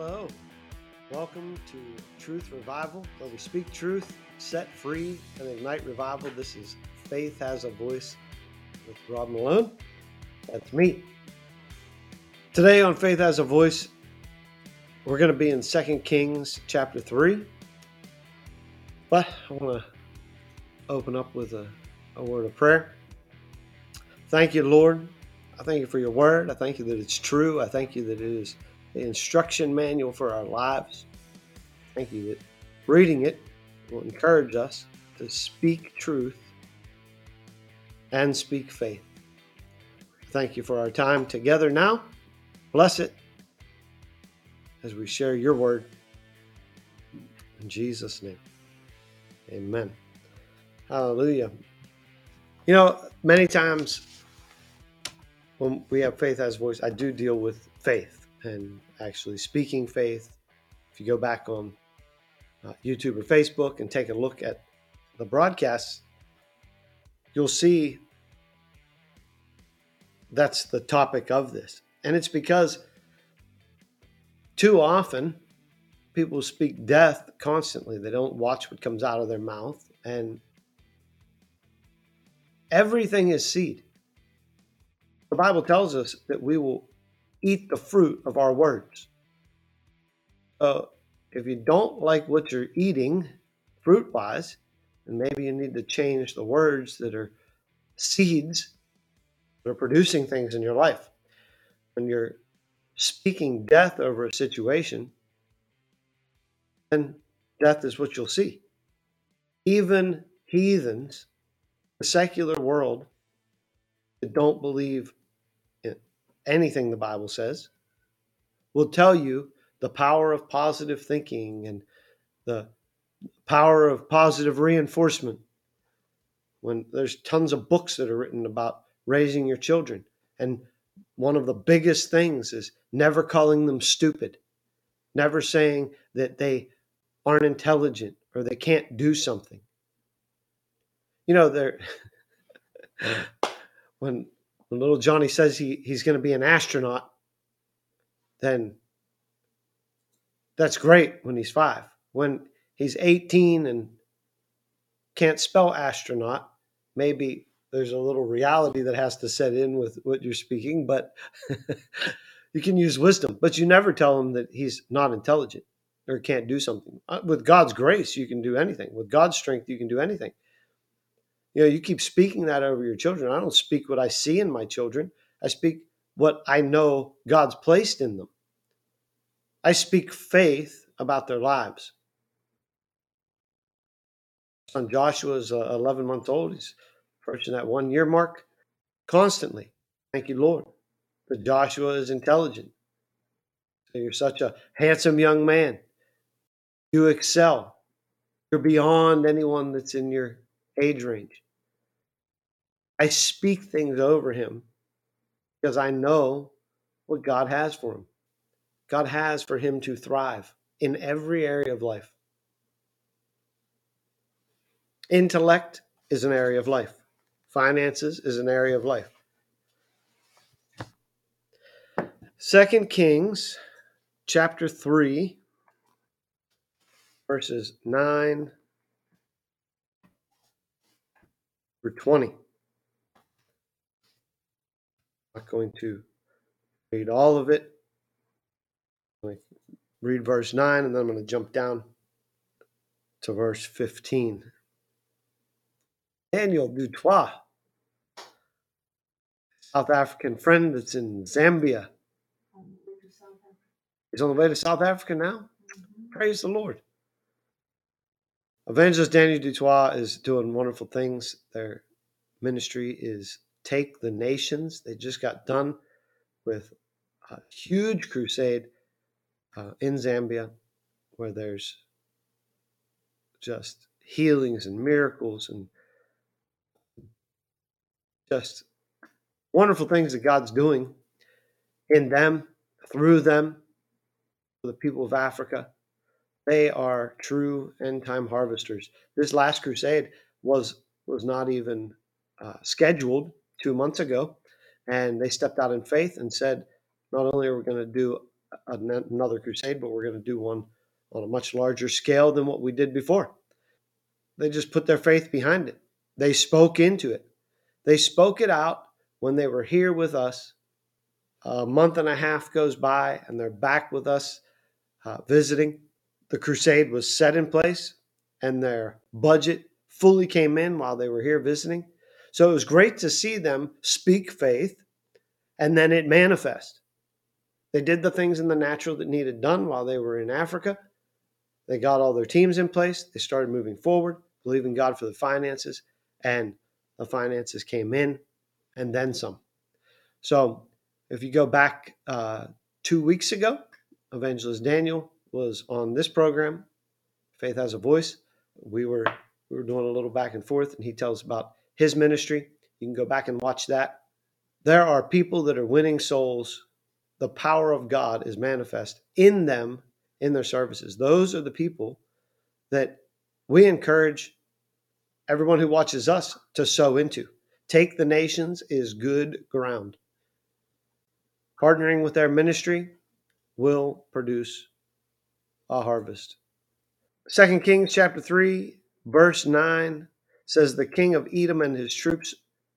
Hello. Welcome to Truth Revival, where we speak truth, set free, and ignite revival. This is Faith Has a Voice with Rob Malone. That's me. Today on Faith Has a Voice, we're going to be in 2 Kings chapter 3. But I want to open up with a, a word of prayer. Thank you, Lord. I thank you for your word. I thank you that it's true. I thank you that it is the instruction manual for our lives. Thank you that reading it will encourage us to speak truth and speak faith. Thank you for our time together now. Bless it as we share your word. In Jesus' name, amen. Hallelujah. You know, many times when we have faith as voice, I do deal with faith and actually speaking faith. If you go back on uh, YouTube or Facebook and take a look at the broadcasts, you'll see that's the topic of this. And it's because too often people speak death constantly. They don't watch what comes out of their mouth. And everything is seed. The Bible tells us that we will eat the fruit of our words. So if you don't like what you're eating, fruit wise, then maybe you need to change the words that are seeds that are producing things in your life. When you're speaking death over a situation, then death is what you'll see. Even heathens, the secular world that don't believe anything the Bible says, will tell you the power of positive thinking and the power of positive reinforcement. When there's tons of books that are written about raising your children, and one of the biggest things is never calling them stupid, never saying that they aren't intelligent or they can't do something. You know, there when when little Johnny says he, he's going to be an astronaut, then that's great when he's five. When he's 18 and can't spell astronaut, maybe there's a little reality that has to set in with what you're speaking, but you can use wisdom. But you never tell him that he's not intelligent or can't do something. Uh, with God's grace, you can do anything. With God's strength, you can do anything. You know, you keep speaking that over your children. I don't speak what I see in my children. I speak what I know God's placed in them. I speak faith about their lives. Son Joshua is uh, 11 months old. He's approaching that one year mark constantly. Thank you, Lord. That Joshua is intelligent. You're such a handsome young man. You excel. You're beyond anyone that's in your age range. I speak things over him because I know what God has for him. God has for him to thrive in every area of life. Intellect is an area of life, finances is an area of life. Second Kings chapter 3 verses 9 through 20 not going to read all of it. read verse 9 and then I'm going to jump down to verse 15. Daniel Dutoit, South African friend that's in Zambia. He's on the way to South Africa now. Mm-hmm. Praise the Lord. Evangelist Daniel Dutoit is doing wonderful things. Their ministry is take the nations. They just got done with a huge crusade uh, in Zambia where there's just healings and miracles and just wonderful things that God's doing in them, through them, for the people of Africa. They are true end time harvesters. This last crusade was was not even uh, scheduled two months ago, and they stepped out in faith and said, not only are we going to do another crusade, but we're going to do one on a much larger scale than what we did before. They just put their faith behind it. They spoke into it. They spoke it out when they were here with us. A month and a half goes by, and they're back with us uh, visiting. The crusade was set in place, and their budget fully came in while they were here visiting. So it was great to see them speak faith and then it manifest. They did the things in the natural that needed done while they were in Africa. They got all their teams in place. They started moving forward, believing God for the finances, and the finances came in and then some. So if you go back uh, two weeks ago, Evangelist Daniel was on this program, Faith Has a Voice. We were we were doing a little back and forth, and he tells about his ministry. You can go back and watch that. There are people that are winning souls. The power of God is manifest in them in their services. Those are the people that we encourage everyone who watches us to sow into. Take the nations is good ground. Partnering with their ministry will produce a harvest. Second Kings chapter 3, verse 9 says the king of Edom and his troops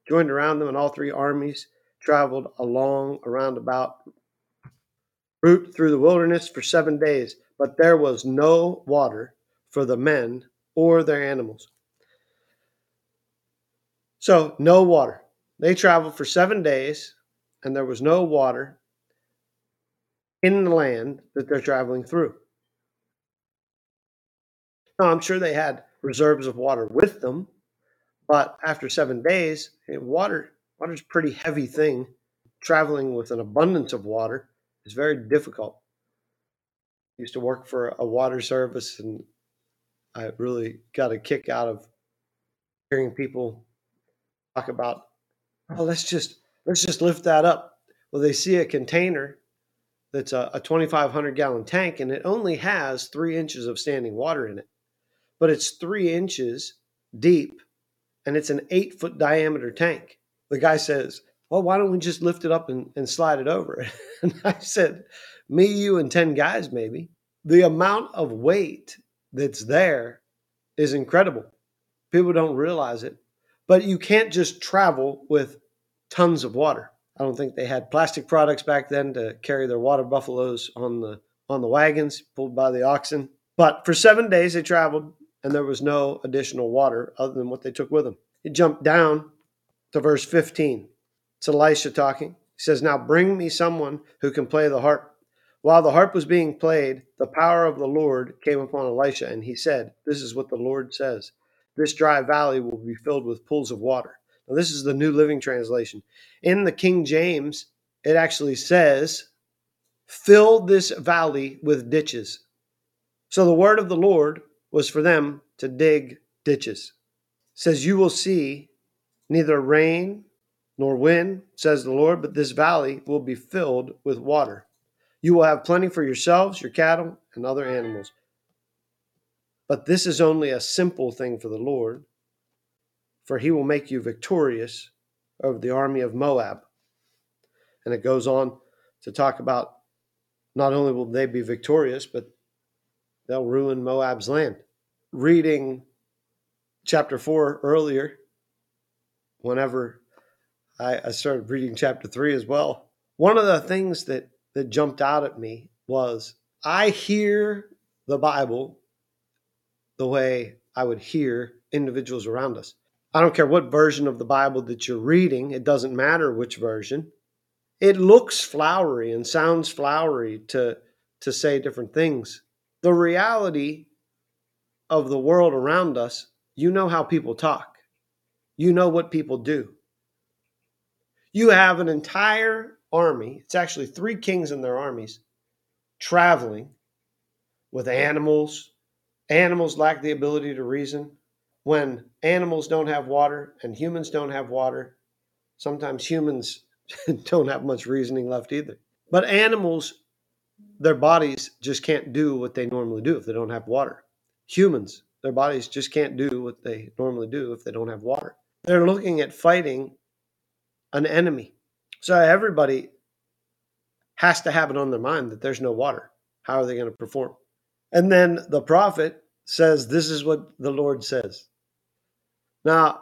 joined around them, and all three armies traveled along a roundabout route through the wilderness for seven days, but there was no water for the men or their animals. So, no water. They traveled for seven days, and there was no water in the land that they're traveling through. Now, I'm sure they had reserves of water with them, but after seven days, water water is a pretty heavy thing. Traveling with an abundance of water is very difficult. I used to work for a water service, and I really got a kick out of hearing people talk about, oh, let's just let's just lift that up. Well, they see a container that's a, a 2,500 gallon tank, and it only has three inches of standing water in it, but it's three inches deep, and it's an eight foot diameter tank. The guy says, well, why don't we just lift it up and, and slide it over? and I said, me, you, and 10 guys, maybe. The amount of weight that's there is incredible. People don't realize it. But you can't just travel with tons of water. I don't think they had plastic products back then to carry their water buffaloes on the on the wagons pulled by the oxen. But for seven days they traveled, and there was no additional water other than what they took with them. He jumped down to verse 15. It's Elisha talking. He says, Now bring me someone who can play the harp. While the harp was being played, the power of the Lord came upon Elisha, and he said, This is what the Lord says this dry valley will be filled with pools of water. Now, this is the New Living Translation. In the King James, it actually says, Fill this valley with ditches. So the word of the Lord was for them to dig ditches. It says, You will see neither rain nor wind, says the Lord, but this valley will be filled with water. You will have plenty for yourselves, your cattle, and other animals. But this is only a simple thing for the Lord, for he will make you victorious over the army of Moab. And it goes on to talk about not only will they be victorious, but they'll ruin Moab's land. Reading chapter 4 earlier, whenever I, I started reading chapter 3 as well, one of the things that, that jumped out at me was I hear the Bible the way I would hear individuals around us. I don't care what version of the Bible that you're reading, it doesn't matter which version. It looks flowery and sounds flowery to, to say different things. The reality of the world around us, you know how people talk, you know what people do. You have an entire army, it's actually three kings and their armies, traveling with animals, Animals lack the ability to reason. When animals don't have water and humans don't have water, sometimes humans don't have much reasoning left either. But animals, their bodies just can't do what they normally do if they don't have water. Humans, their bodies just can't do what they normally do if they don't have water. They're looking at fighting an enemy. So everybody has to have it on their mind that there's no water. How are they going to perform? And then the prophet says, This is what the Lord says. Now,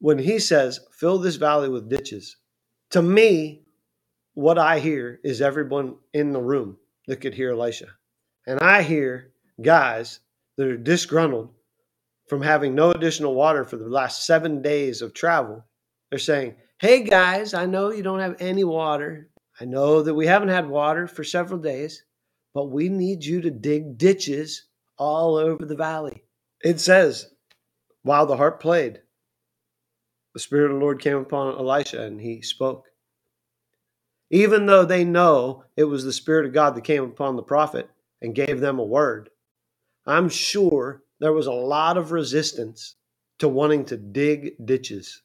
when he says, Fill this valley with ditches, to me, what I hear is everyone in the room that could hear Elisha. And I hear guys that are disgruntled from having no additional water for the last seven days of travel. They're saying, Hey guys, I know you don't have any water. I know that we haven't had water for several days, but we need you to dig ditches all over the valley. It says, while the harp played, the Spirit of the Lord came upon Elisha and he spoke. Even though they know it was the Spirit of God that came upon the prophet and gave them a word, I'm sure there was a lot of resistance to wanting to dig ditches.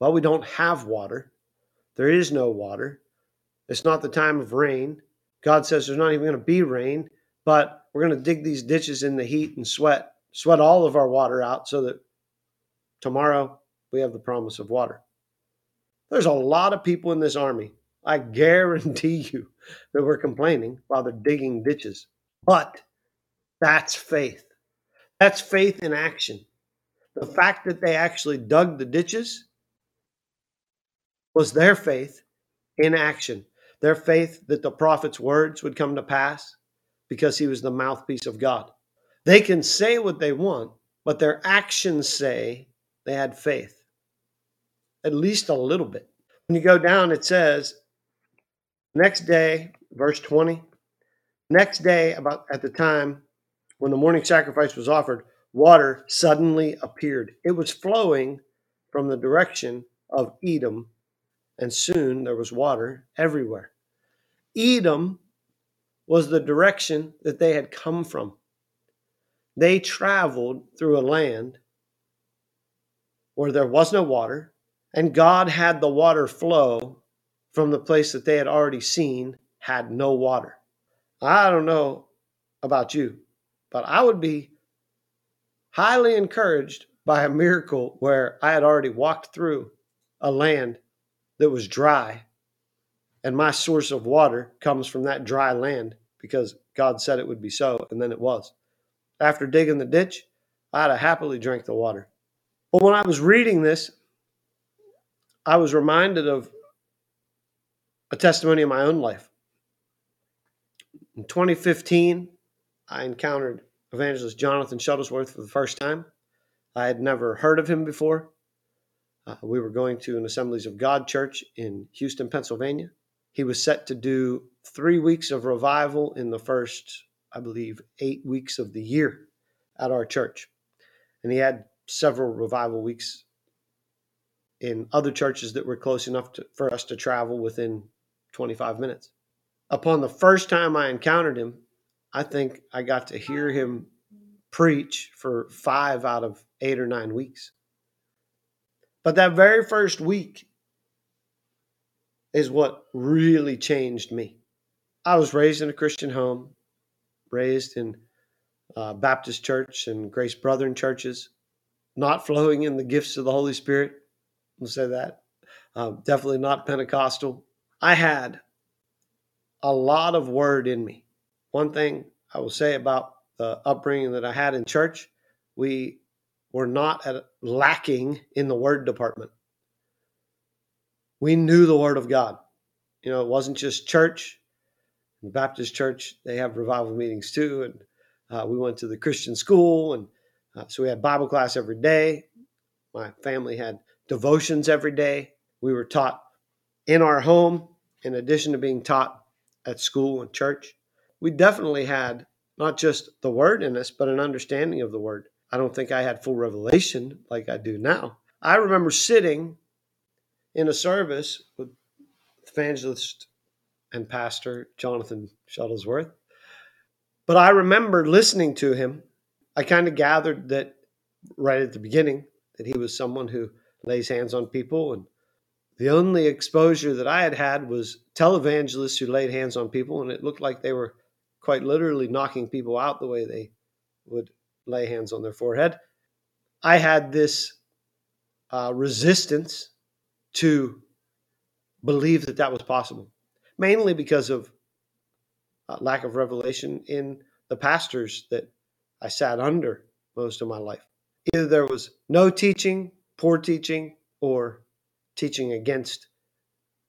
Well, we don't have water. There is no water. It's not the time of rain. God says there's not even going to be rain, but we're going to dig these ditches in the heat and sweat, sweat all of our water out so that tomorrow we have the promise of water. There's a lot of people in this army. I guarantee you that we're complaining while they're digging ditches. But that's faith. That's faith in action. The fact that they actually dug the ditches was their faith in action. Their faith that the prophet's words would come to pass because he was the mouthpiece of God. They can say what they want, but their actions say they had faith, at least a little bit. When you go down, it says, next day, verse 20, next day, about at the time when the morning sacrifice was offered, water suddenly appeared. It was flowing from the direction of Edom, and soon there was water everywhere. Edom was the direction that they had come from. They traveled through a land where there was no water, and God had the water flow from the place that they had already seen had no water. I don't know about you, but I would be highly encouraged by a miracle where I had already walked through a land that was dry and my source of water comes from that dry land because God said it would be so, and then it was. After digging the ditch, I'd have happily drank the water. But when I was reading this, I was reminded of a testimony in my own life. In 2015, I encountered evangelist Jonathan Shuttlesworth for the first time. I had never heard of him before. Uh, we were going to an Assemblies of God church in Houston, Pennsylvania. He was set to do three weeks of revival in the first, I believe, eight weeks of the year at our church. And he had several revival weeks in other churches that were close enough to, for us to travel within 25 minutes. Upon the first time I encountered him, I think I got to hear him preach for five out of eight or nine weeks. But that very first week is what really changed me. I was raised in a Christian home, raised in uh, Baptist church and Grace Brethren churches, not flowing in the gifts of the Holy Spirit. We'll say that. Uh, definitely not Pentecostal. I had a lot of word in me. One thing I will say about the upbringing that I had in church, we were not at, lacking in the word department. We knew the word of God. You know, it wasn't just church. In Baptist church, they have revival meetings too. And uh, we went to the Christian school. And uh, so we had Bible class every day. My family had devotions every day. We were taught in our home, in addition to being taught at school and church. We definitely had not just the word in us, but an understanding of the word. I don't think I had full revelation like I do now. I remember sitting in a service with evangelist and pastor Jonathan Shuttlesworth. But I remember listening to him. I kind of gathered that right at the beginning that he was someone who lays hands on people. And the only exposure that I had had was televangelists who laid hands on people, and it looked like they were quite literally knocking people out the way they would lay hands on their forehead. I had this uh, resistance to believe that that was possible mainly because of uh, lack of revelation in the pastors that I sat under most of my life. Either there was no teaching, poor teaching, or teaching against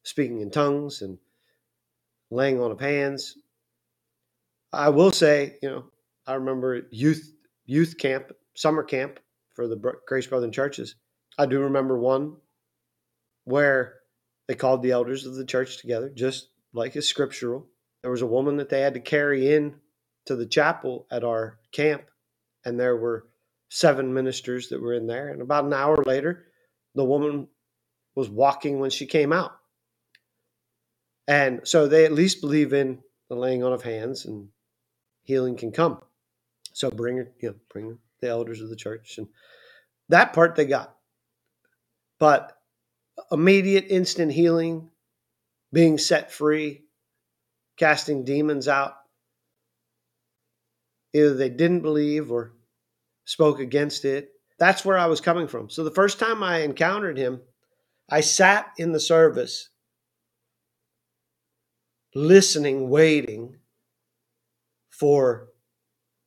speaking in tongues and laying on of hands. I will say, you know, I remember youth youth camp, summer camp for the Grace Brethren churches. I do remember one where they called the elders of the church together, just like is scriptural. There was a woman that they had to carry in to the chapel at our camp, and there were seven ministers that were in there. And about an hour later, the woman was walking when she came out. And so they at least believe in the laying on of hands and healing can come. So bring you know, bring the elders of the church. And that part they got. But immediate instant healing, being set free, casting demons out, either they didn't believe or spoke against it. That's where I was coming from. So the first time I encountered him, I sat in the service listening, waiting for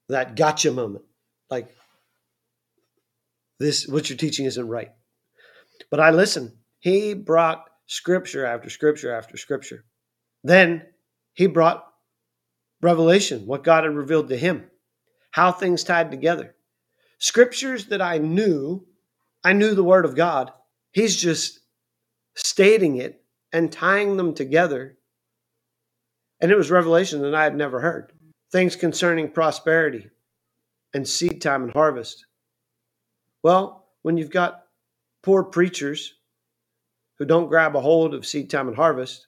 that gotcha moment. Like, this, what you're teaching isn't right. But I listened. He brought scripture after scripture after scripture. Then he brought revelation, what God had revealed to him, how things tied together. Scriptures that I knew, I knew the Word of God. He's just stating it and tying them together. And it was revelation that I had never heard. Things concerning prosperity and seed time and harvest. Well, when you've got poor preachers who don't grab a hold of seed time and harvest,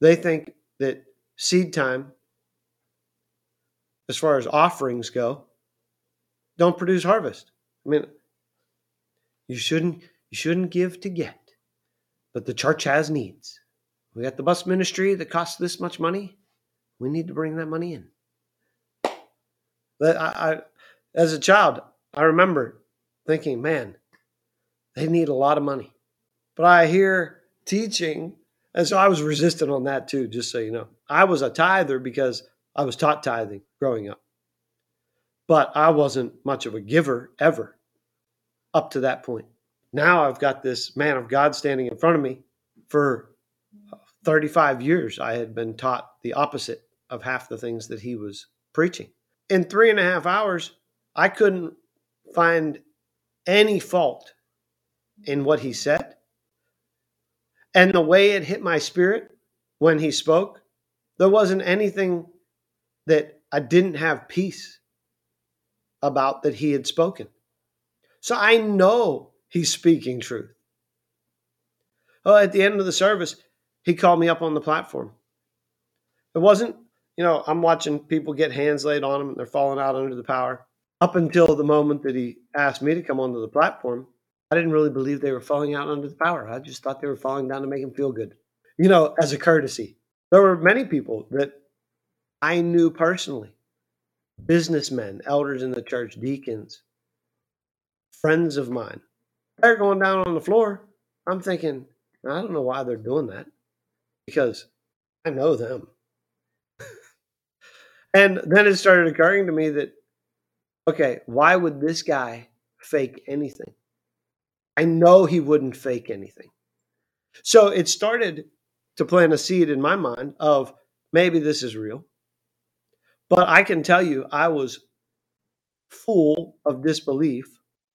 they think that seed time, as far as offerings go, don't produce harvest. I mean, you shouldn't you shouldn't give to get, but the church has needs. We got the bus ministry that costs this much money. We need to bring that money in. But I, I as a child, I remember thinking, man, they need a lot of money. But I hear teaching, and so I was resistant on that too, just so you know. I was a tither because I was taught tithing growing up. But I wasn't much of a giver ever up to that point. Now I've got this man of God standing in front of me. For 35 years, I had been taught the opposite of half the things that he was preaching. In three and a half hours, I couldn't find any fault in what he said. And the way it hit my spirit when he spoke, there wasn't anything that I didn't have peace about that he had spoken. So I know he's speaking truth. Oh, at the end of the service, he called me up on the platform. It wasn't, you know, I'm watching people get hands laid on them and they're falling out under the power. Up until the moment that he asked me to come onto the platform, I didn't really believe they were falling out under the power. I just thought they were falling down to make him feel good, you know, as a courtesy. There were many people that I knew personally businessmen, elders in the church, deacons, friends of mine. They're going down on the floor. I'm thinking, I don't know why they're doing that because I know them. And then it started occurring to me that, okay, why would this guy fake anything? I know he wouldn't fake anything. So it started to plant a seed in my mind of maybe this is real. But I can tell you, I was full of disbelief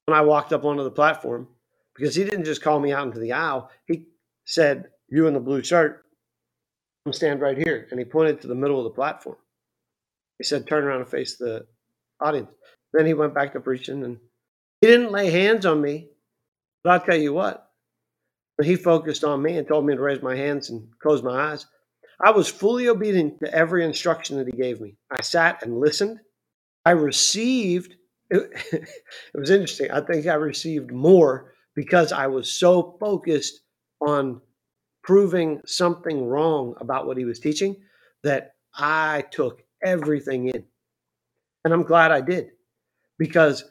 when I walked up onto the platform because he didn't just call me out into the aisle. He said, You in the blue shirt, I'm stand right here. And he pointed to the middle of the platform. He said, Turn around and face the audience. Then he went back to preaching and he didn't lay hands on me. But I'll tell you what, when he focused on me and told me to raise my hands and close my eyes, I was fully obedient to every instruction that he gave me. I sat and listened. I received, it, it was interesting. I think I received more because I was so focused on proving something wrong about what he was teaching that I took everything in. And I'm glad I did because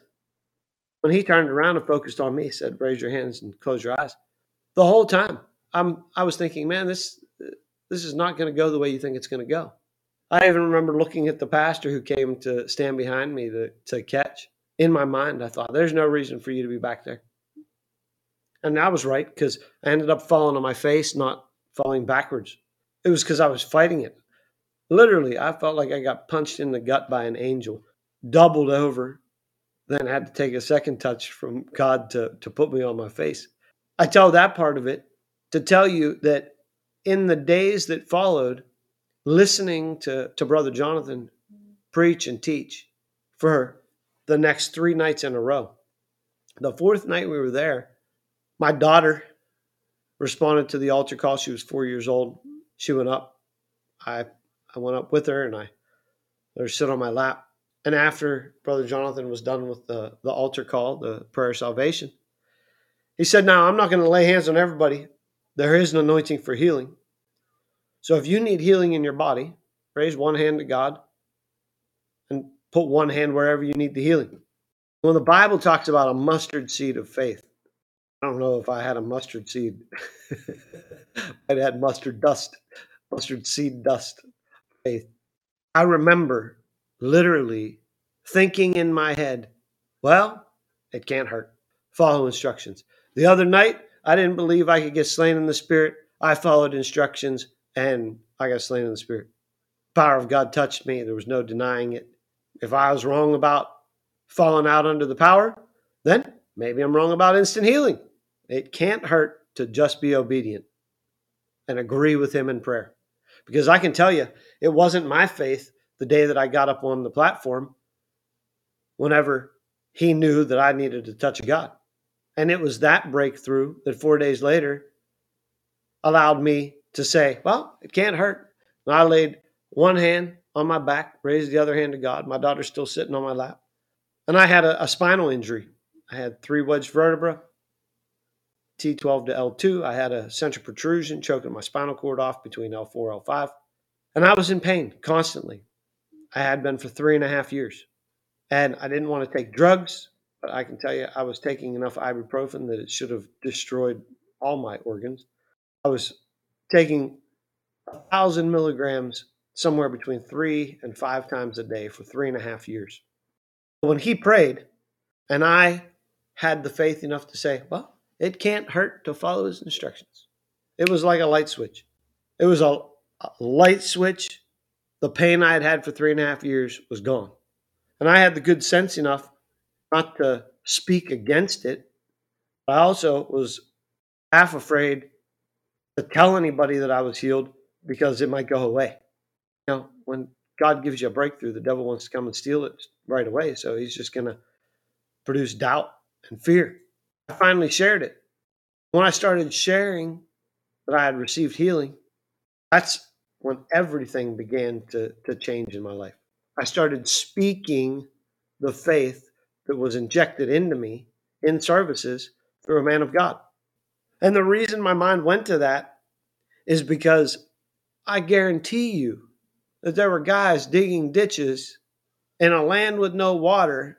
when he turned around and focused on me, he said, "Raise your hands and close your eyes." The whole time, I'm I was thinking, man, this this is not going to go the way you think it's going to go. I even remember looking at the pastor who came to stand behind me to, to catch. In my mind, I thought, there's no reason for you to be back there. And I was right because I ended up falling on my face, not falling backwards. It was because I was fighting it. Literally, I felt like I got punched in the gut by an angel, doubled over, then had to take a second touch from God to, to put me on my face. I tell that part of it to tell you that in the days that followed, listening to, to Brother Jonathan preach and teach for the next three nights in a row. The fourth night we were there, my daughter responded to the altar call. She was four years old. She went up. I I went up with her and I let her sit on my lap. And after Brother Jonathan was done with the, the altar call, the prayer of salvation, he said, Now I'm not going to lay hands on everybody. There is an anointing for healing. So if you need healing in your body, raise one hand to God and put one hand wherever you need the healing. When the Bible talks about a mustard seed of faith, I don't know if I had a mustard seed. I had mustard dust, mustard seed dust faith. I remember literally thinking in my head, well, it can't hurt. Follow instructions. The other night, I didn't believe I could get slain in the spirit. I followed instructions and I got slain in the spirit. Power of God touched me. There was no denying it. If I was wrong about falling out under the power, then maybe I'm wrong about instant healing. It can't hurt to just be obedient and agree with Him in prayer. Because I can tell you, it wasn't my faith the day that I got up on the platform whenever He knew that I needed to touch God. And it was that breakthrough that four days later allowed me to say, well, it can't hurt. And I laid one hand on my back, raised the other hand to God. My daughter's still sitting on my lap. And I had a, a spinal injury. I had three wedge vertebra, T12 to L2. I had a central protrusion choking my spinal cord off between L4 L5. And I was in pain constantly. I had been for three and a half years. And I didn't want to take drugs, but I can tell you I was taking enough ibuprofen that it should have destroyed all my organs. I was taking a thousand milligrams somewhere between three and five times a day for three and a half years. When he prayed, and I had the faith enough to say, well, it can't hurt to follow his instructions. It was like a light switch. It was a, a light switch. The pain I had had for three and a half years was gone. And I had the good sense enough not to speak against it. I also was half afraid to tell anybody that I was healed because it might go away. You know, when God gives you a breakthrough, the devil wants to come and steal it right away. So he's just going to produce doubt and fear. I finally shared it. When I started sharing that I had received healing, that's when everything began to, to change in my life. I started speaking the faith that was injected into me in services through a man of God. And the reason my mind went to that is because I guarantee you that there were guys digging ditches in a land with no water,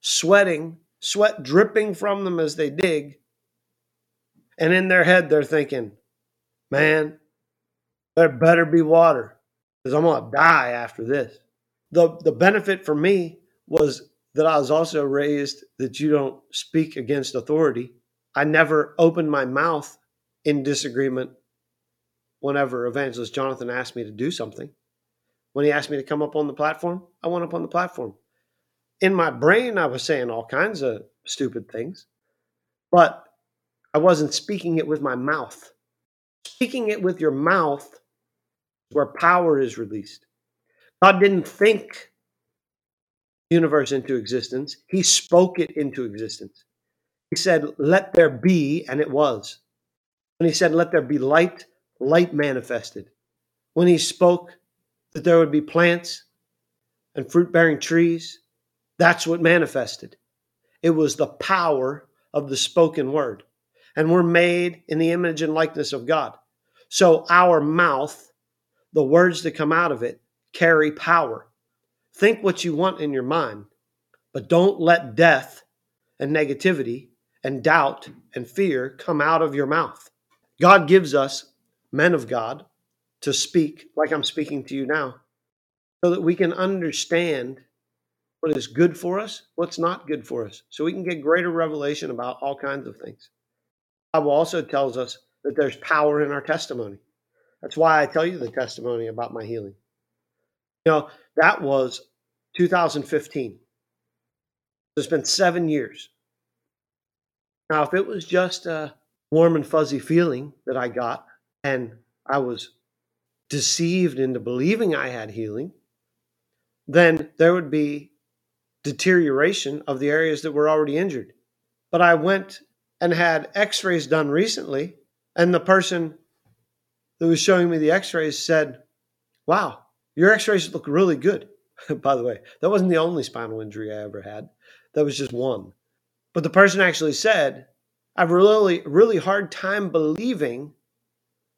sweating, sweat dripping from them as they dig. And in their head, they're thinking, man, there better be water because I'm going to die after this. The, the benefit for me was that I was also raised that you don't speak against authority I never opened my mouth in disagreement whenever Evangelist Jonathan asked me to do something. When he asked me to come up on the platform, I went up on the platform. In my brain, I was saying all kinds of stupid things, but I wasn't speaking it with my mouth. Speaking it with your mouth is where power is released. God didn't think universe into existence. He spoke it into existence. He said, Let there be, and it was. When he said, Let there be light, light manifested. When he spoke that there would be plants and fruit bearing trees, that's what manifested. It was the power of the spoken word. And we're made in the image and likeness of God. So our mouth, the words that come out of it, carry power. Think what you want in your mind, but don't let death and negativity and doubt and fear come out of your mouth. God gives us, men of God, to speak like I'm speaking to you now so that we can understand what is good for us, what's not good for us, so we can get greater revelation about all kinds of things. Bible also tells us that there's power in our testimony. That's why I tell you the testimony about my healing. You know, that was 2015. It's been seven years. Now, if it was just a warm and fuzzy feeling that I got and I was deceived into believing I had healing, then there would be deterioration of the areas that were already injured. But I went and had x rays done recently, and the person that was showing me the x rays said, Wow, your x rays look really good. By the way, that wasn't the only spinal injury I ever had, that was just one. But the person actually said, I've really, really hard time believing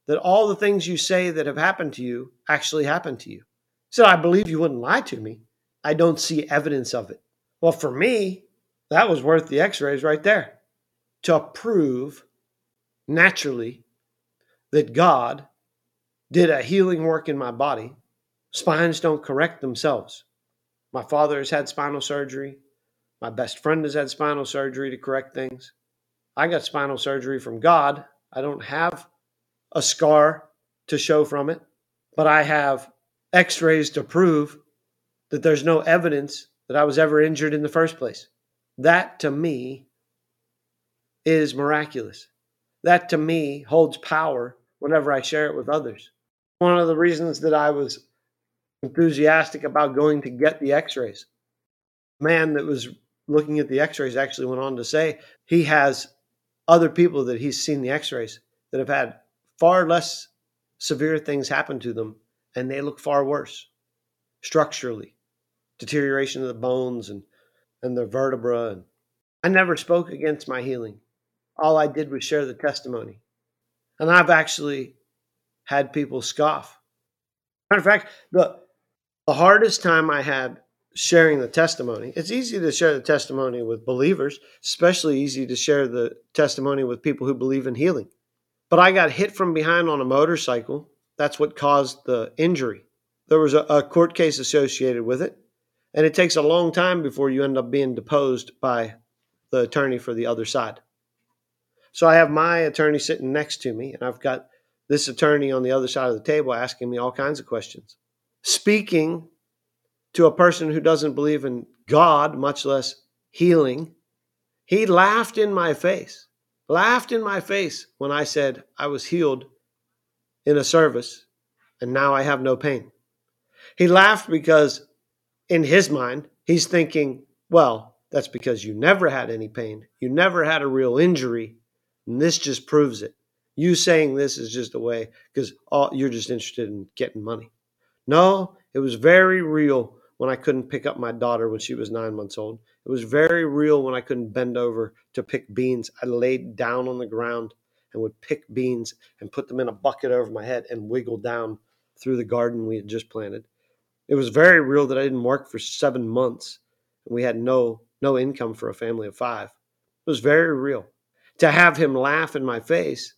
that all the things you say that have happened to you actually happened to you. So I believe you wouldn't lie to me. I don't see evidence of it. Well, for me, that was worth the x rays right there to prove naturally that God did a healing work in my body. Spines don't correct themselves. My father has had spinal surgery. My best friend has had spinal surgery to correct things. I got spinal surgery from God. I don't have a scar to show from it, but I have x rays to prove that there's no evidence that I was ever injured in the first place. That to me is miraculous. That to me holds power whenever I share it with others. One of the reasons that I was enthusiastic about going to get the x rays. Man that was looking at the x rays actually went on to say he has other people that he's seen the x rays that have had far less severe things happen to them and they look far worse structurally deterioration of the bones and, and the vertebra. And I never spoke against my healing. All I did was share the testimony. And I've actually had people scoff. Matter of fact, the, the hardest time I had sharing the testimony, it's easy to share the testimony with believers, especially easy to share the testimony with people who believe in healing. But I got hit from behind on a motorcycle. That's what caused the injury. There was a, a court case associated with it. And it takes a long time before you end up being deposed by the attorney for the other side. So I have my attorney sitting next to me, and I've got this attorney on the other side of the table asking me all kinds of questions. Speaking to a person who doesn't believe in God, much less healing, he laughed in my face, laughed in my face when I said I was healed in a service and now I have no pain. He laughed because in his mind, he's thinking, well, that's because you never had any pain. You never had a real injury. And this just proves it. You saying this is just a way because you're just interested in getting money. No, it was very real when I couldn't pick up my daughter when she was nine months old. It was very real when I couldn't bend over to pick beans. I laid down on the ground and would pick beans and put them in a bucket over my head and wiggle down through the garden we had just planted. It was very real that I didn't work for seven months and we had no no income for a family of five. It was very real. To have him laugh in my face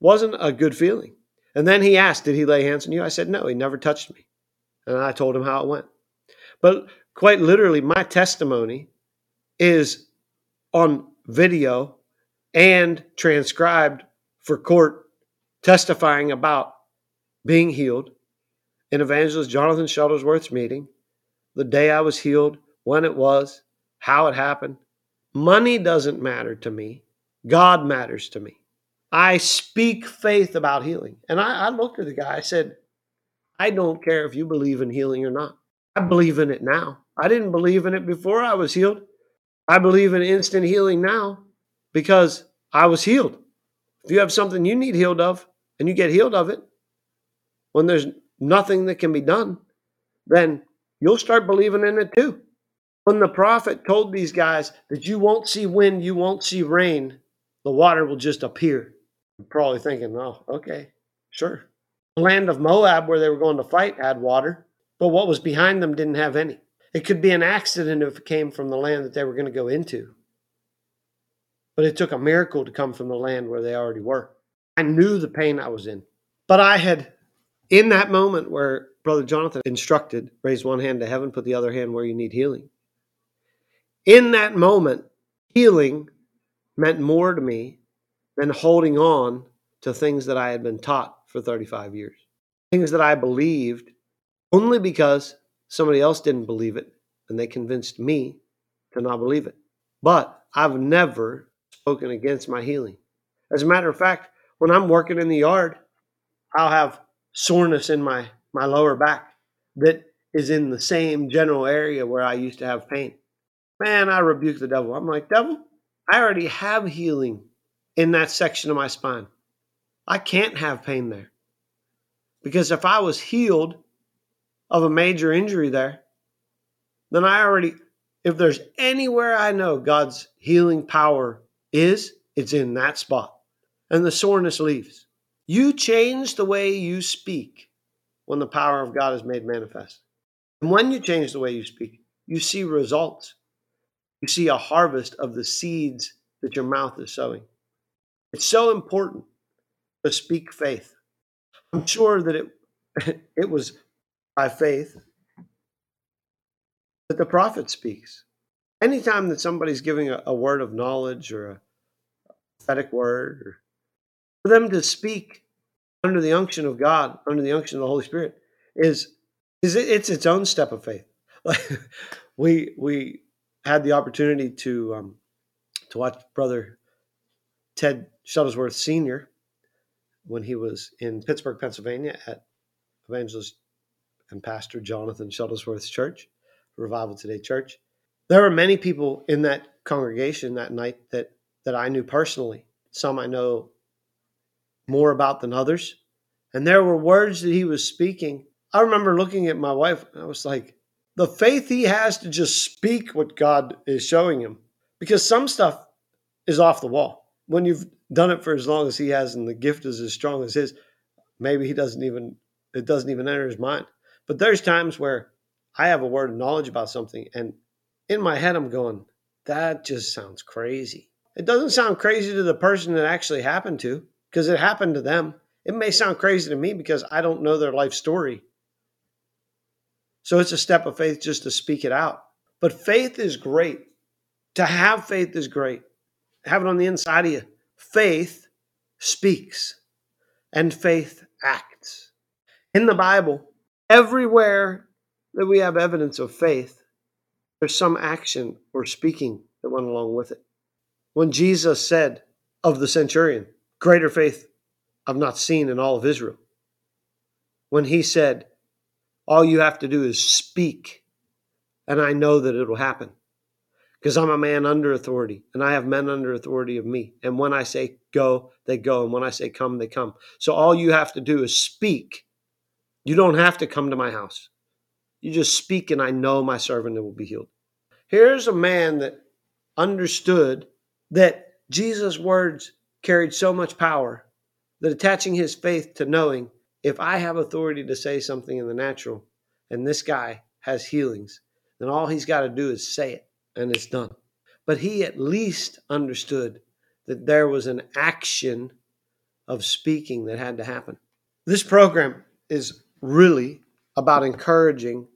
wasn't a good feeling. And then he asked, Did he lay hands on you? I said, No, he never touched me. And I told him how it went. But quite literally, my testimony is on video and transcribed for court testifying about being healed in Evangelist Jonathan Shuttlesworth's meeting, the day I was healed, when it was, how it happened. Money doesn't matter to me. God matters to me. I speak faith about healing. And I, I looked at the guy, I said, I don't care if you believe in healing or not. I believe in it now. I didn't believe in it before I was healed. I believe in instant healing now because I was healed. If you have something you need healed of and you get healed of it, when there's nothing that can be done, then you'll start believing in it too. When the prophet told these guys that you won't see wind, you won't see rain, the water will just appear. You're probably thinking, oh, okay, sure. The land of Moab, where they were going to fight, had water, but what was behind them didn't have any. It could be an accident if it came from the land that they were going to go into. But it took a miracle to come from the land where they already were. I knew the pain I was in, but I had In that moment where Brother Jonathan instructed, raise one hand to heaven, put the other hand where you need healing. In that moment, healing meant more to me than holding on to things that I had been taught for 35 years. Things that I believed only because somebody else didn't believe it and they convinced me to not believe it. But I've never spoken against my healing. As a matter of fact, when I'm working in the yard, I'll have soreness in my, my lower back that is in the same general area where I used to have pain. Man, I rebuke the devil. I'm like, devil, I already have healing in that section of my spine. I can't have pain there. Because if I was healed of a major injury there, then I already, if there's anywhere I know God's healing power is, it's in that spot. And the soreness leaves. You change the way you speak when the power of God is made manifest. And when you change the way you speak, you see results. You see a harvest of the seeds that your mouth is sowing. It's so important to speak faith. I'm sure that it, it was by faith that the prophet speaks. Anytime that somebody's giving a, a word of knowledge or a prophetic word, or for them to speak under the unction of God, under the unction of the Holy Spirit, is is it, it's its own step of faith. we we had the opportunity to um, to watch Brother Ted Shuttlesworth Sr. when he was in Pittsburgh, Pennsylvania at Evangelist and Pastor Jonathan Shuttlesworth's church, Revival Today Church. There were many people in that congregation that night that, that I knew personally. Some I know more about than others. And there were words that he was speaking. I remember looking at my wife, I was like, the faith he has to just speak what God is showing him. Because some stuff is off the wall. When you've done it for as long as he has and the gift is as strong as his, maybe he doesn't even it doesn't even enter his mind. But there's times where I have a word of knowledge about something and in my head I'm going, that just sounds crazy. It doesn't sound crazy to the person that actually happened to because it happened to them. It may sound crazy to me because I don't know their life story. So it's a step of faith just to speak it out. But faith is great. To have faith is great. Have it on the inside of you. Faith speaks and faith acts. In the Bible, everywhere that we have evidence of faith, there's some action or speaking that went along with it. When Jesus said of the centurion, Greater faith I've not seen in all of Israel. When he said, All you have to do is speak, and I know that it'll happen because I'm a man under authority and I have men under authority of me. And when I say go, they go. And when I say come, they come. So all you have to do is speak. You don't have to come to my house. You just speak, and I know my servant will be healed. Here's a man that understood that Jesus' words carried so much power that attaching his faith to knowing if I have authority to say something in the natural and this guy has healings, then all he's got to do is say it and it's done. But he at least understood that there was an action of speaking that had to happen. This program is really about encouraging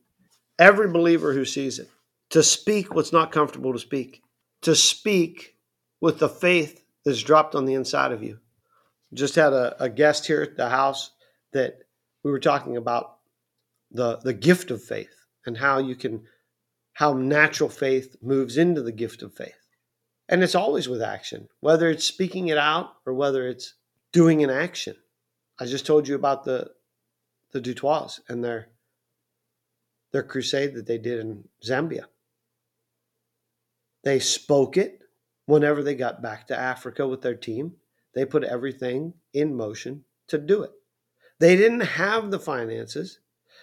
every believer who sees it to speak what's not comfortable to speak, to speak with the faith that's dropped on the inside of you. Just had a, a guest here at the house that we were talking about the, the gift of faith and how you can how natural faith moves into the gift of faith. And it's always with action, whether it's speaking it out or whether it's doing an action. I just told you about the the Dutois and their their crusade that they did in Zambia. They spoke it whenever they got back to Africa with their team. They put everything in motion to do it. They didn't have the finances.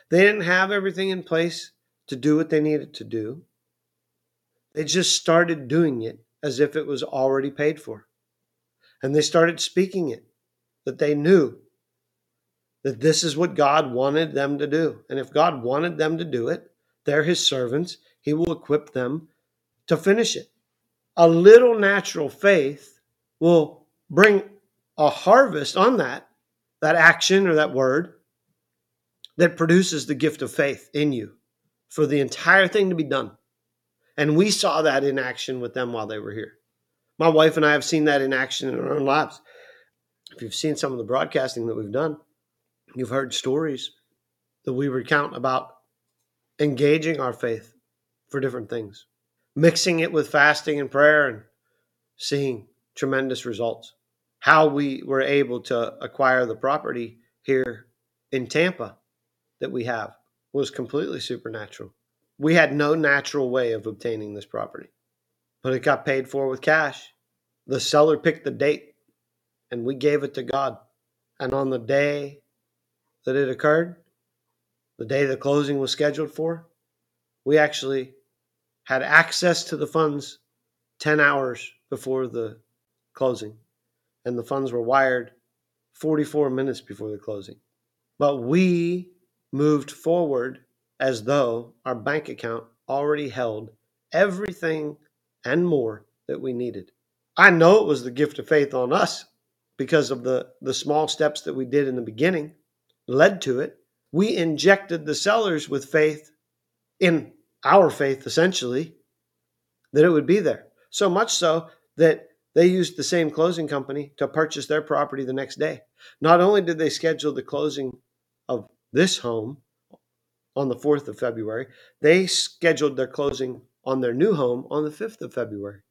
They didn't have everything in place to do what they needed to do. They just started doing it as if it was already paid for. And they started speaking it, that they knew that this is what God wanted them to do. And if God wanted them to do it, they're his servants. He will equip them to finish it. A little natural faith will bring a harvest on that, that action or that word, that produces the gift of faith in you for the entire thing to be done. And we saw that in action with them while they were here. My wife and I have seen that in action in our own lives. If you've seen some of the broadcasting that we've done, you've heard stories that we recount about engaging our faith for different things, mixing it with fasting and prayer and seeing tremendous results. How we were able to acquire the property here in Tampa that we have was completely supernatural. We had no natural way of obtaining this property, but it got paid for with cash. The seller picked the date and we gave it to God. And on the day that it occurred, the day the closing was scheduled for, we actually had access to the funds 10 hours before the closing. And the funds were wired 44 minutes before the closing. But we moved forward as though our bank account already held everything and more that we needed. I know it was the gift of faith on us because of the, the small steps that we did in the beginning led to it. We injected the sellers with faith in our faith, essentially, that it would be there. So much so that they used the same closing company to purchase their property the next day. Not only did they schedule the closing of this home on the 4th of February, they scheduled their closing on their new home on the 5th of February.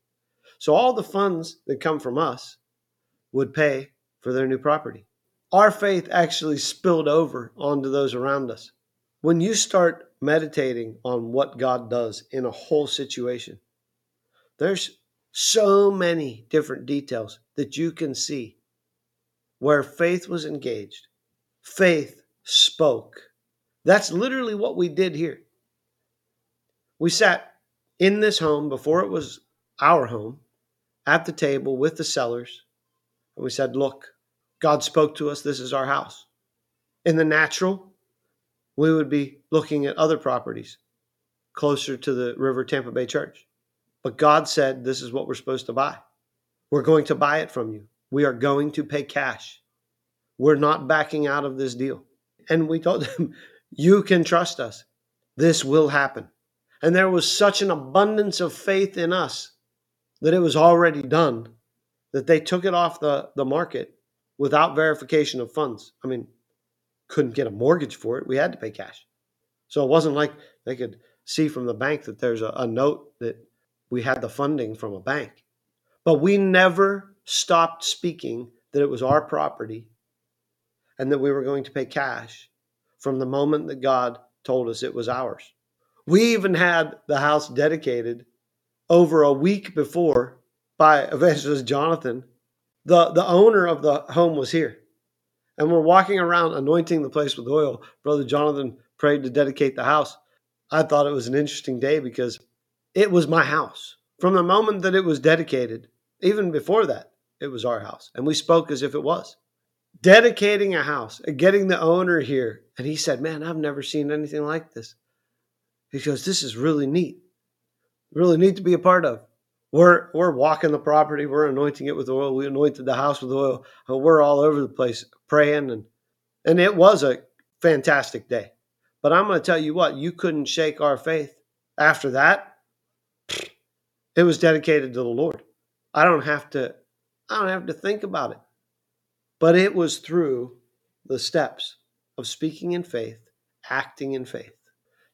So all the funds that come from us would pay for their new property. Our faith actually spilled over onto those around us. When you start meditating on what God does in a whole situation, there's so many different details that you can see where faith was engaged. Faith spoke. That's literally what we did here. We sat in this home before it was our home at the table with the sellers, and we said, Look, God spoke to us. This is our house. In the natural, we would be looking at other properties closer to the River Tampa Bay Church. But God said, This is what we're supposed to buy. We're going to buy it from you. We are going to pay cash. We're not backing out of this deal. And we told them, You can trust us. This will happen. And there was such an abundance of faith in us that it was already done that they took it off the, the market without verification of funds. I mean, couldn't get a mortgage for it. We had to pay cash. So it wasn't like they could see from the bank that there's a, a note that we had the funding from a bank. But we never stopped speaking that it was our property and that we were going to pay cash from the moment that God told us it was ours. We even had the house dedicated over a week before by evangelist Jonathan. The, the owner of the home was here. And we're walking around anointing the place with oil. Brother Jonathan prayed to dedicate the house. I thought it was an interesting day because it was my house. From the moment that it was dedicated, even before that, it was our house. And we spoke as if it was dedicating a house getting the owner here. And he said, Man, I've never seen anything like this. He goes, This is really neat. Really neat to be a part of. We're we're walking the property, we're anointing it with oil. We anointed the house with oil. We're all over the place praying and and it was a fantastic day. But I'm going to tell you what, you couldn't shake our faith. After that, it was dedicated to the Lord. I don't have to I don't have to think about it. But it was through the steps of speaking in faith, acting in faith.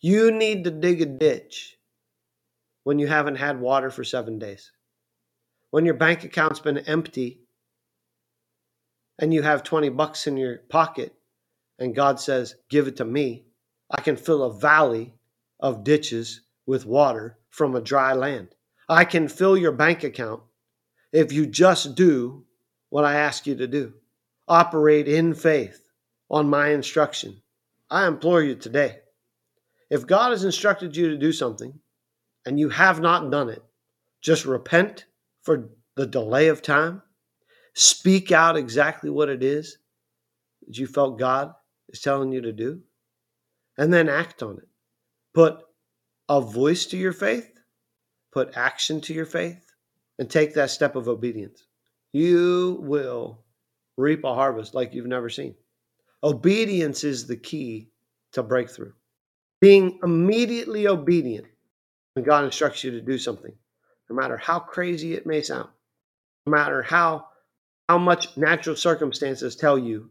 You need to dig a ditch when you haven't had water for seven days. When your bank account's been empty and you have 20 bucks in your pocket and God says, Give it to me, I can fill a valley of ditches with water from a dry land. I can fill your bank account if you just do what I ask you to do operate in faith on my instruction. I implore you today if God has instructed you to do something and you have not done it, just repent for the delay of time. Speak out exactly what it is that you felt God is telling you to do, and then act on it. Put a voice to your faith, put action to your faith, and take that step of obedience. You will reap a harvest like you've never seen. Obedience is the key to breakthrough. Being immediately obedient when God instructs you to do something, no matter how crazy it may sound, no matter how, how much natural circumstances tell you,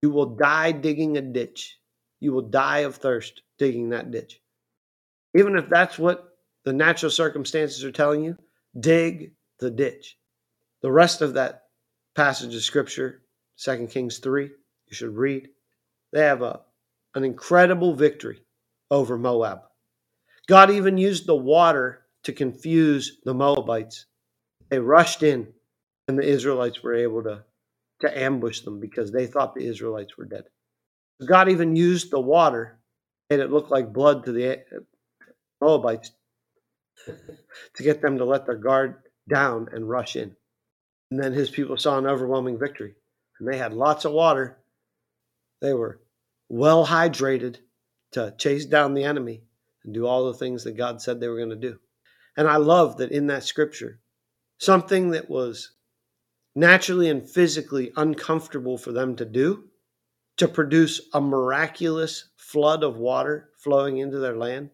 you will die digging a ditch. You will die of thirst digging that ditch. Even if that's what the natural circumstances are telling you, dig the ditch. The rest of that passage of scripture, 2 Kings 3, you should read. They have a, an incredible victory over Moab. God even used the water to confuse the Moabites. They rushed in, and the Israelites were able to, to ambush them because they thought the Israelites were dead. God even used the water, made it look like blood to the uh, Moabites to get them to let their guard down and rush in. And then his people saw an overwhelming victory. And they had lots of water. They were well hydrated to chase down the enemy and do all the things that God said they were going to do. And I love that in that scripture, something that was naturally and physically uncomfortable for them to do, to produce a miraculous flood of water flowing into their land.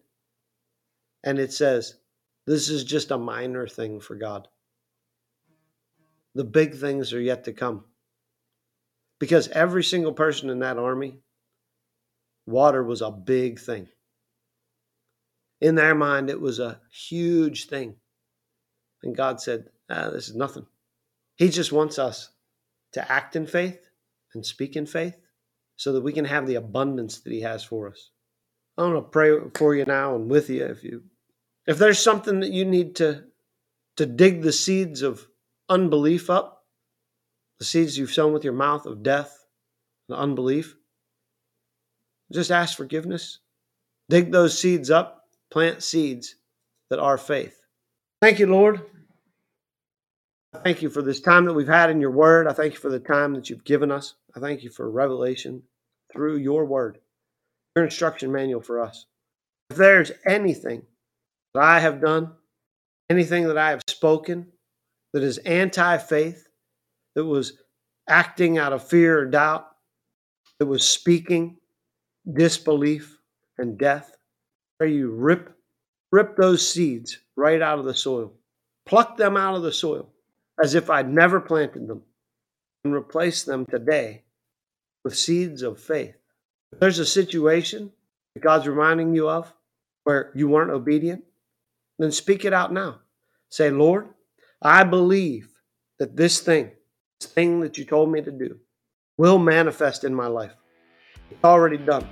And it says, this is just a minor thing for God. The big things are yet to come. Because every single person in that army, water was a big thing. In their mind, it was a huge thing. And God said, ah, This is nothing. He just wants us to act in faith and speak in faith so that we can have the abundance that He has for us. I want to pray for you now and with you if you if there's something that you need to to dig the seeds of unbelief up, the seeds you've sown with your mouth of death and unbelief, just ask forgiveness. Dig those seeds up, plant seeds that are faith. Thank you, Lord. I thank you for this time that we've had in your word. I thank you for the time that you've given us. I thank you for revelation through your word, your instruction manual for us. If there's anything that I have done, anything that I have spoken that is anti faith, that was acting out of fear or doubt, that was speaking disbelief and death, pray you rip, rip those seeds right out of the soil, pluck them out of the soil as if I'd never planted them, and replace them today with seeds of faith. If there's a situation that God's reminding you of where you weren't obedient, then speak it out now. Say, Lord, I believe that this thing, this thing that you told me to do, will manifest in my life. It's already done.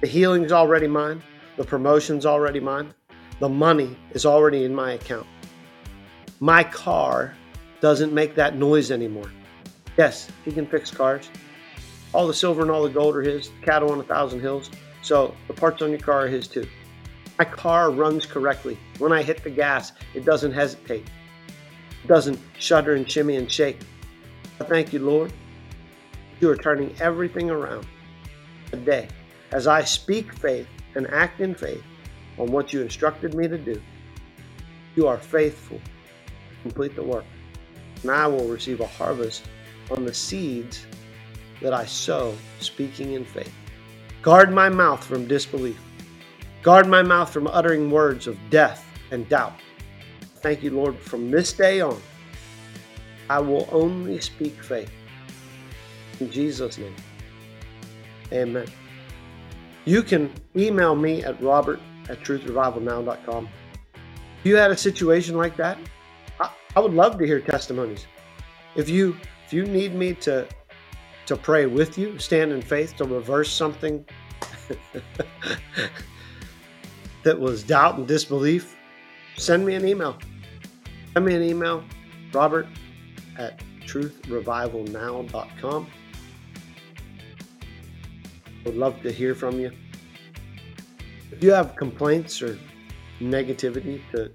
The healing's already mine. The promotion's already mine. The money is already in my account. My car doesn't make that noise anymore. Yes, he can fix cars. All the silver and all the gold are his. Cattle on a thousand hills. So the parts on your car are his too. My car runs correctly. When I hit the gas, it doesn't hesitate. It doesn't shudder and shimmy and shake. I thank you, Lord. You are turning everything around today as I speak faith and act in faith on what you instructed me to do. You are faithful. Complete the work. And I will receive a harvest on the seeds that I sow, speaking in faith. Guard my mouth from disbelief. Guard my mouth from uttering words of death and doubt. Thank you, Lord, from this day on, I will only speak faith. In Jesus' name, amen. You can email me at robert at truthrevivalnow.com. If you had a situation like that, I, I would love to hear testimonies. If you if you need me to to pray with you, stand in faith to reverse something that was doubt and disbelief, send me an email. Send me an email, robert at truthrevivalnow.com. Would love to hear from you. If you have complaints or negativity to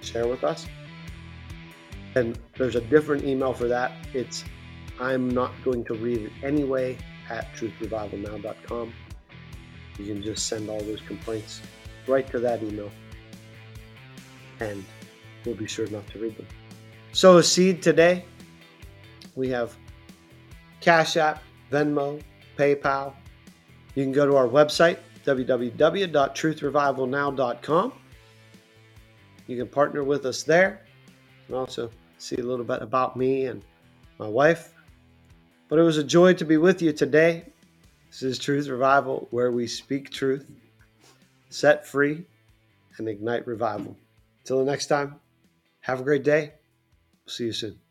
share with us, then there's a different email for that. It's I'm not going to read it anyway at truthrevivalnow.com. You can just send all those complaints right to that email. And we'll be sure not to read them. Sow a seed today. We have Cash App, Venmo, PayPal, You can go to our website, www.truthrevivalnow.com. You can partner with us there and also see a little bit about me and my wife. But it was a joy to be with you today. This is Truth Revival, where we speak truth, set free, and ignite revival. Until the next time, have a great day. See you soon.